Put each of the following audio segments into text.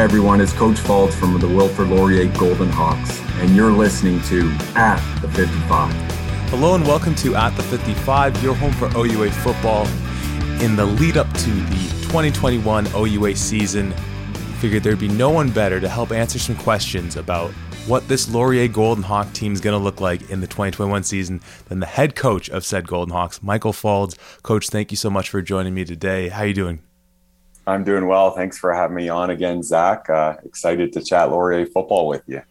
Everyone. It's Coach Faulds from the Wilfrid Laurier Golden Hawks, and you're listening to At the 55. Hello, and welcome to At the 55, your home for OUA football. In the lead up to the 2021 OUA season, figured there'd be no one better to help answer some questions about what this Laurier Golden Hawk team is going to look like in the 2021 season than the head coach of said Golden Hawks, Michael Faulds. Coach, thank you so much for joining me today. How are you doing? I'm doing well. Thanks for having me on again, Zach. Uh, excited to chat Laurier football with you.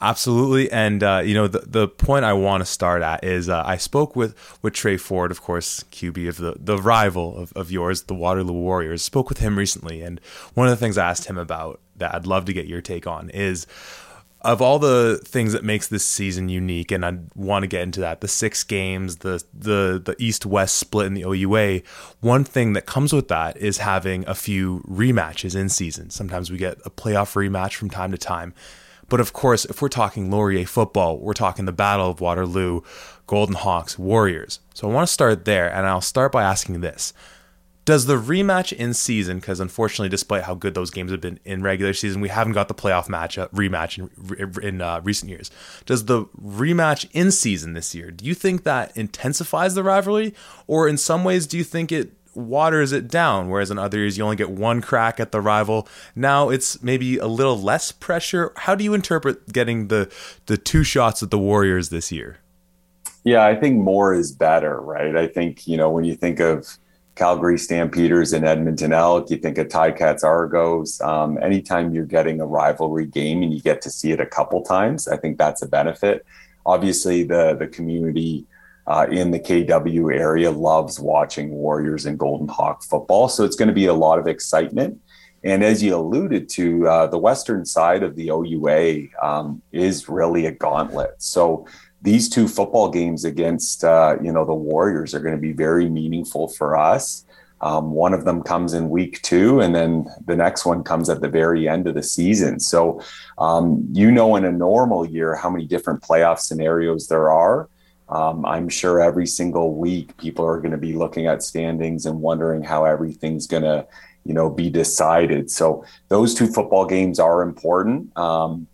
Absolutely, and uh, you know the the point I want to start at is uh, I spoke with with Tre Ford, of course, QB of the the rival of, of yours, the Waterloo Warriors. Spoke with him recently, and one of the things I asked him about that I'd love to get your take on is of all the things that makes this season unique, and I want to get into that, the six games, the the the East West split in the OUA, one thing that comes with that is having a few rematches in season. Sometimes we get a playoff rematch from time to time. But of course, if we're talking Laurier football, we're talking the Battle of Waterloo, Golden Hawks, Warriors. So I want to start there, and I'll start by asking this. Does the rematch in season, because unfortunately, despite how good those games have been in regular season, we haven't got the playoff match uh, rematch in, in uh, recent years. Does the rematch in season this year? Do you think that intensifies the rivalry, or in some ways, do you think it waters it down? Whereas in other years, you only get one crack at the rival. Now it's maybe a little less pressure. How do you interpret getting the the two shots at the Warriors this year? Yeah, I think more is better, right? I think you know when you think of Calgary Stampeders and Edmonton Elk. You think of Ticats Argos. Um, anytime you're getting a rivalry game and you get to see it a couple times, I think that's a benefit. Obviously, the the community uh, in the KW area loves watching Warriors and Golden Hawk football, so it's going to be a lot of excitement. And as you alluded to, uh, the western side of the OUA um, is really a gauntlet. So these two football games against uh, you know the Warriors are going to be very meaningful for us. Um, one of them comes in week two, and then the next one comes at the very end of the season. So, um, you know, in a normal year, how many different playoff scenarios there are. Um, I'm sure every single week people are going to be looking at standings and wondering how everything's going to, you know, be decided. So those two football games are important. Um,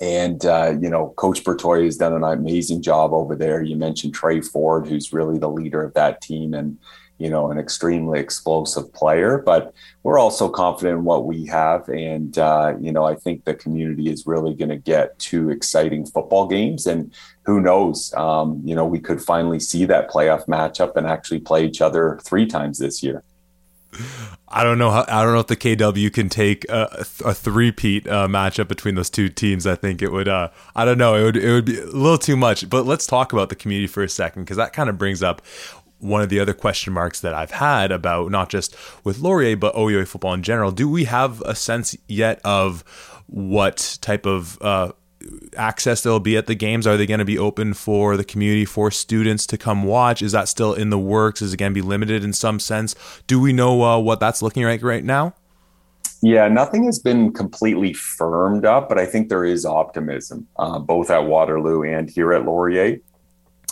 and, uh, you know, Coach Bertoia has done an amazing job over there. You mentioned Tre Ford, who's really the leader of that team and, you know, an extremely explosive player. But we're also confident in what we have. And, uh, you know, I think the community is really going to get two exciting football games. And who knows, um, you know, we could finally see that playoff matchup and actually play each other three times this year. I don't know how I don't know if the KW can take a, a three-peat uh, matchup between those two teams. I think it would. Uh, I don't know. It would. It would be a little too much. But let's talk about the community for a second because that kind of brings up one of the other question marks that I've had about not just with Laurier but OUA football in general. Do we have a sense yet of what type of uh, access there'll be at the games? Are they going to be open for the community, for students to come watch? Is that still in the works? Is it going to be limited in some sense? Do we know uh, what that's looking like right now? Yeah, nothing has been completely firmed up, but I think there is optimism, uh, both at Waterloo and here at Laurier.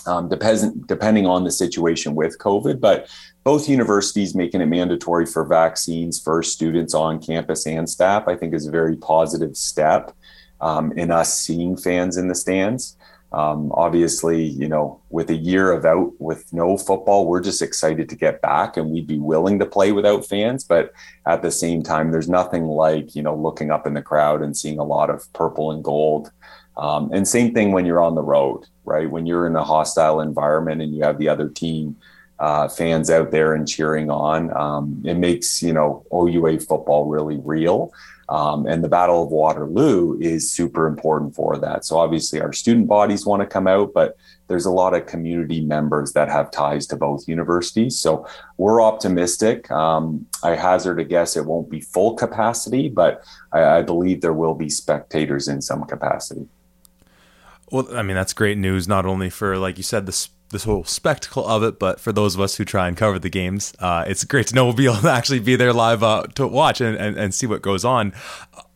Um, depends, depending on the situation with COVID, but both universities making it mandatory for vaccines for students on campus and staff, I think is a very positive step um, in us seeing fans in the stands. Um, obviously, you know, with a year of out with no football, we're just excited to get back and we'd be willing to play without fans. But at the same time, there's nothing like, you know, looking up in the crowd and seeing a lot of purple and gold. Um, and same thing when you're on the road, right? When you're in a hostile environment and you have the other team uh, fans out there and cheering on, um, it makes, you know, OUA football really real. Um, and the Battle of Waterloo is super important for that. So obviously, our student bodies want to come out, but there's a lot of community members that have ties to both universities. So we're optimistic. Um, I hazard a guess it won't be full capacity, but I, I believe there will be spectators in some capacity. Well, I mean, that's great news, not only for, like you said, the this whole spectacle of it, but for those of us who try and cover the games, uh, it's great to know we'll be able to actually be there live uh, to watch and, and, and see what goes on.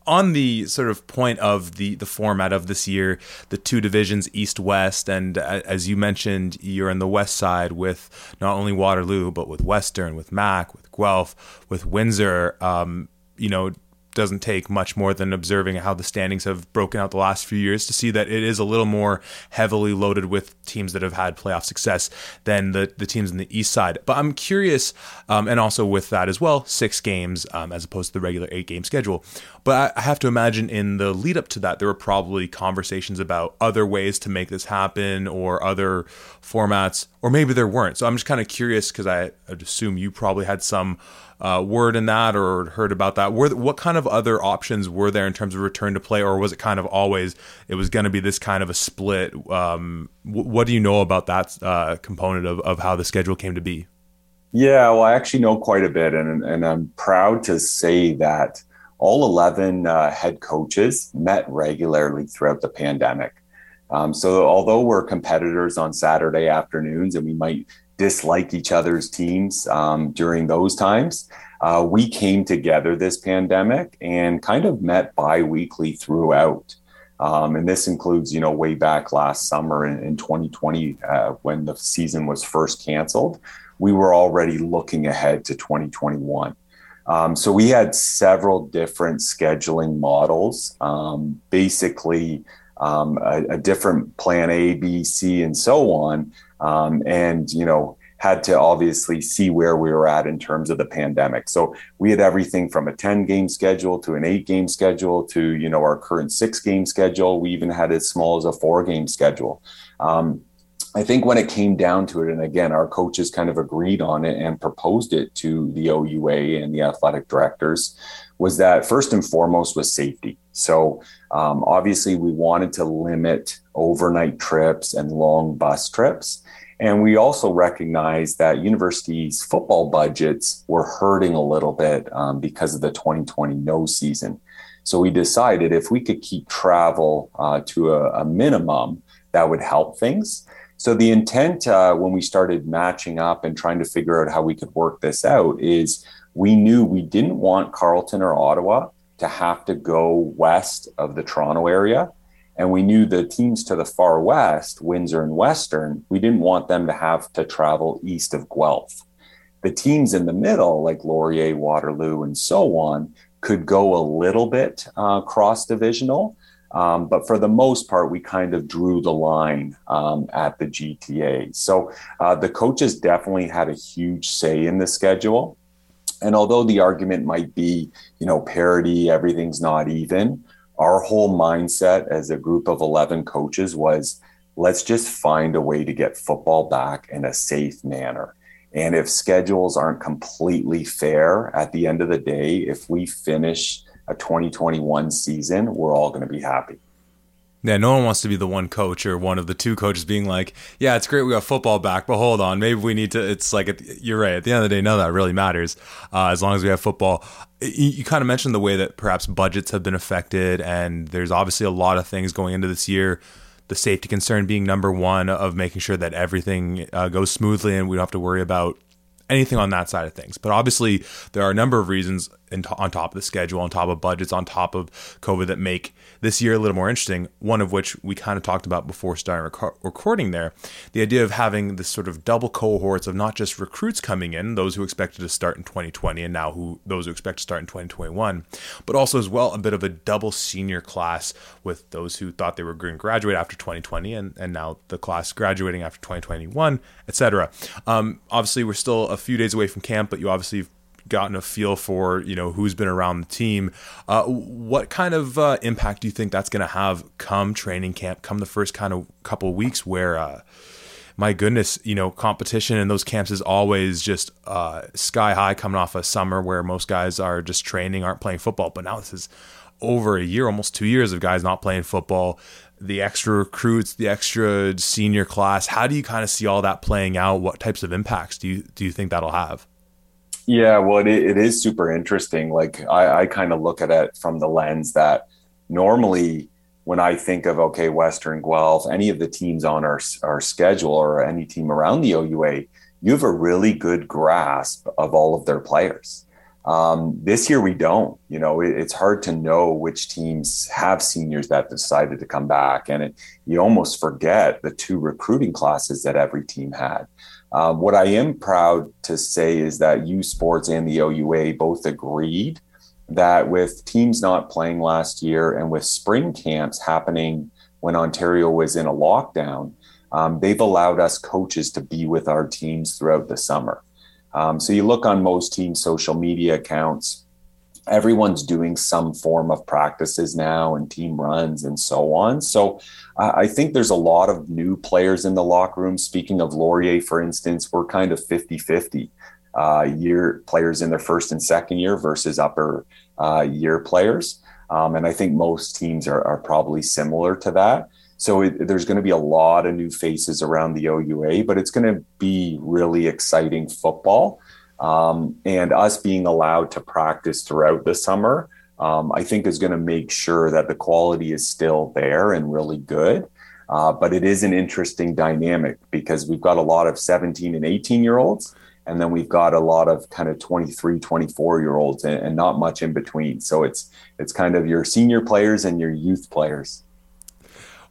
On the sort of point of the the format of this year, the two divisions, East West, and uh, as you mentioned, you're in the West side with not only Waterloo but with Western, with Mac, with Guelph, with Windsor. Um, you know, doesn't take much more than observing how the standings have broken out the last few years to see that it is a little more heavily loaded with teams that have had playoff success than the, the teams in the East side. But I'm curious, um, and also with that as well, six games um, as opposed to the regular eight game schedule. But I have to imagine in the lead up to that, there were probably conversations about other ways to make this happen or other formats, or maybe there weren't. So I'm just kind of curious because I I'd assume you probably had some uh, word in that or heard about that. Were, what kind of other options were there in terms of return to play, or was it kind of always it was going to be this kind of a split? Um, what do you know about that uh, component of, of how the schedule came to be? Yeah, well, I actually know quite a bit, and, and I'm proud to say that all 11 uh, head coaches met regularly throughout the pandemic. Um, so, although we're competitors on Saturday afternoons and we might dislike each other's teams um, during those times. Uh, we came together this pandemic and kind of met bi-weekly throughout. Um, and this includes, you know, way back last summer in, in 2020 uh, when the season was first canceled, we were already looking ahead to 2021. Um, so we had several different scheduling models, um, basically um, a, a, different plan A, B, C, and so on um, and you know had to obviously see where we were at in terms of the pandemic. So we had everything from a 10 game schedule to an eight game schedule to, you know, our current six game schedule. We even had as small as a four game schedule. Um, I think when it came down to it, and again, our coaches kind of agreed on it and proposed it to the OUA and the athletic directors, was that first and foremost was safety. So um, obviously, we wanted to limit overnight trips and long bus trips. And we also recognized that universities' football budgets were hurting a little bit um, because of the 2020 no season. So we decided if we could keep travel uh, to a, a, minimum, that would help things. So the intent uh, when we started matching up and trying to figure out how we could work this out is we knew we didn't want Carleton or Ottawa to have to go west of the Toronto area and we knew the teams to the far west, Windsor and Western, we didn't want them to have to travel east of Guelph. The teams in the middle, like Laurier, Waterloo, and so on, could go a little bit uh, cross divisional. Um, but for the most part, we kind of drew the line um, at the GTA. So uh, the coaches definitely had a huge say in the schedule. And although the argument might be, you know, parity, everything's not even, our whole mindset as a group of 11 coaches was let's just find a way to get football back in a safe manner. And if schedules aren't completely fair at the end of the day, if we finish a 2021 season, we're all going to be happy. Yeah, no one wants to be the one coach or one of the two coaches being like, "Yeah, it's great we got football back, but hold on, maybe we need to." It's like you're right. At the end of the day, none of that really matters uh, as long as we have football. You, you kind of mentioned the way that perhaps budgets have been affected, and there's obviously a lot of things going into this year. The safety concern being number one of making sure that everything uh, goes smoothly and we don't have to worry about anything on that side of things. But obviously, there are a number of reasons on top of the schedule, on top of budgets, on top of COVID that make this year a little more interesting. One of which we kind of talked about before starting rec- recording there the idea of having this sort of double cohorts of not just recruits coming in, those who expected to start in 2020 and now who those who expect to start in 2021, but also as well a bit of a double senior class with those who thought they were going to graduate after 2020 and, and now the class graduating after 2021, etc. Um, obviously, we're still a few days away from camp, but you obviously gotten a feel for you know who's been around the team. Uh, what kind of uh, impact do you think that's going to have come training camp, come the first kind of couple weeks where? Uh, my goodness, you know, competition in those camps is always just uh, sky high coming off a summer where most guys are just training, aren't playing football. But now this is over a year, almost two years of guys not playing football, the extra recruits, the extra senior class. How do you kind of see all that playing out? What types of impacts do you do you think that'll have? Yeah, well, it, it is super interesting. Like I, I kind of look at it from the lens that normally when I think of okay, Western Guelph, any of the teams on our our schedule or any team around the OUA, you have a really good grasp of all of their players. Um, this year we don't. You know, it, it's hard to know which teams have seniors that decided to come back, and it, you almost forget the two recruiting classes that every team had. Um, what I am proud to say is that U Sports and the OUA both agreed that with teams not playing last year and with spring camps happening when Ontario was in a lockdown, um, they've allowed us coaches to be with our teams throughout the summer. Um, so you look on most teams' social media accounts, everyone's doing some form of practices now and team runs and so on. So I think there's a lot of new players in the locker room. Speaking of Laurier, for instance, we're kind of 50 50 uh, year players in their first and second year versus upper uh, year players. Um, and I think most teams are, are probably similar to that. So it, there's going to be a lot of new faces around the OUA, but it's going to be really exciting football. Um, and us being allowed to practice throughout the summer, um, I think is going to make sure that the quality is still there and really good. Uh, but it is an interesting dynamic because we've got a lot of 17 and 18 year olds, and then we've got a lot of kind of 23, 24 year olds, and, and not much in between. So it's it's kind of your senior players and your youth players.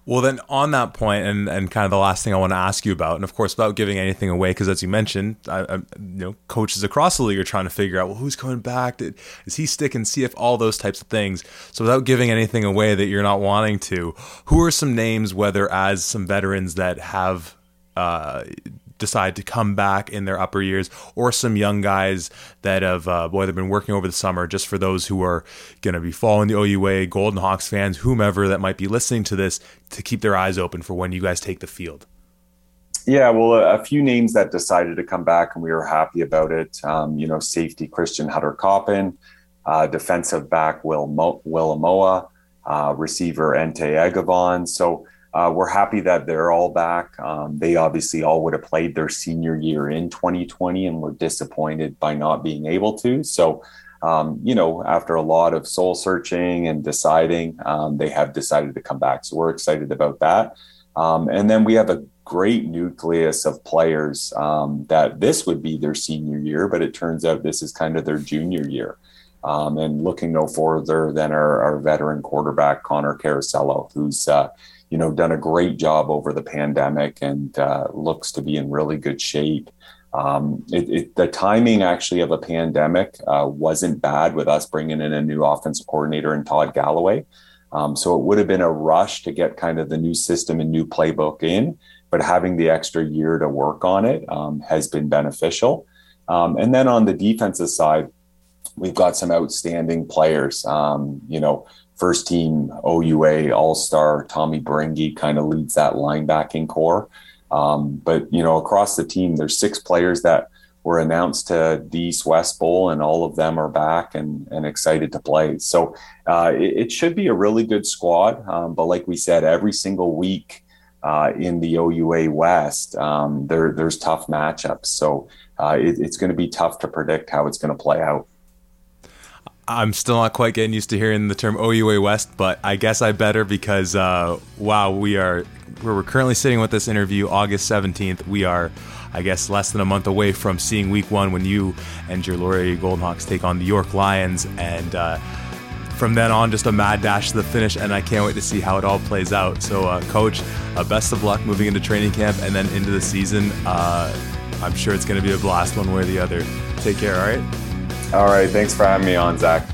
Well, then on that point, and, and kind of the last thing I want to ask you about, and of course, without giving anything away, because as you mentioned, I, I, you know, coaches across the league are trying to figure out, well, who's coming back? Did, is he sticking? See if all those types of things. So, without giving anything away that you're not wanting to, who are some names, whether as some veterans that have uh, decide to come back in their upper years, or some young guys that have, uh, boy, they've been working over the summer. Just for those who are going to be following the OUA, Golden Hawks fans, whomever that might be listening to this, to keep their eyes open for when you guys take the field. Yeah, well, a, few names that decided to come back, and we were happy about it. Um, you know, safety Christian Hutter Coppin, uh, defensive back Will Mo- Will Amoa, uh, receiver Ente Agavon. So uh, we're happy that they're all back. Um, they obviously all would have played their senior year in 2020 and were disappointed by not being able to. So, um, you know, after a lot of soul searching and deciding, um, they have decided to come back. So we're excited about that. Um, and then we have a great nucleus of players um, that this would be their senior year, but it turns out this is kind of their junior year. Um, and looking no further than our, our veteran quarterback, Connor Carasello, who's uh, you know, done a great job over the pandemic and uh, looks to be in really good shape. Um, it, it, the timing actually of a pandemic uh, wasn't bad with us bringing in a new offensive coordinator in Todd Galloway. Um, so it would have been a rush to get kind of the new system and new playbook in, but having the extra year to work on it um, has been beneficial. Um, and then on the defensive side, we've got some outstanding players. Um, you know, first team OUA All Star Tommy Baringi kind of leads that linebacking corps. Um, but you know, across the team, there's six players that were announced to the East West Bowl, and all of them are back and, and excited to play. So uh, it, it, should be a really good squad. Um, but like we said, every single week uh, in the OUA West, um, there, there's tough matchups. So uh, it, it's going to be tough to predict how it's going to play out. I'm still not quite getting used to hearing the term OUA West, but I guess I better because uh, wow, we are we're currently sitting with this interview August 17th. We are, I guess, less than a month away from seeing Week One when you and your Laurier Golden Hawks take on the York Lions, and uh, from then on, just a mad dash to the finish. And I can't wait to see how it all plays out. So, uh, Coach, uh, best of luck moving into training camp and then into the season. Uh, I'm sure it's going to be a blast one way or the other. Take care. All right. All right. Thanks for having me on, Zach.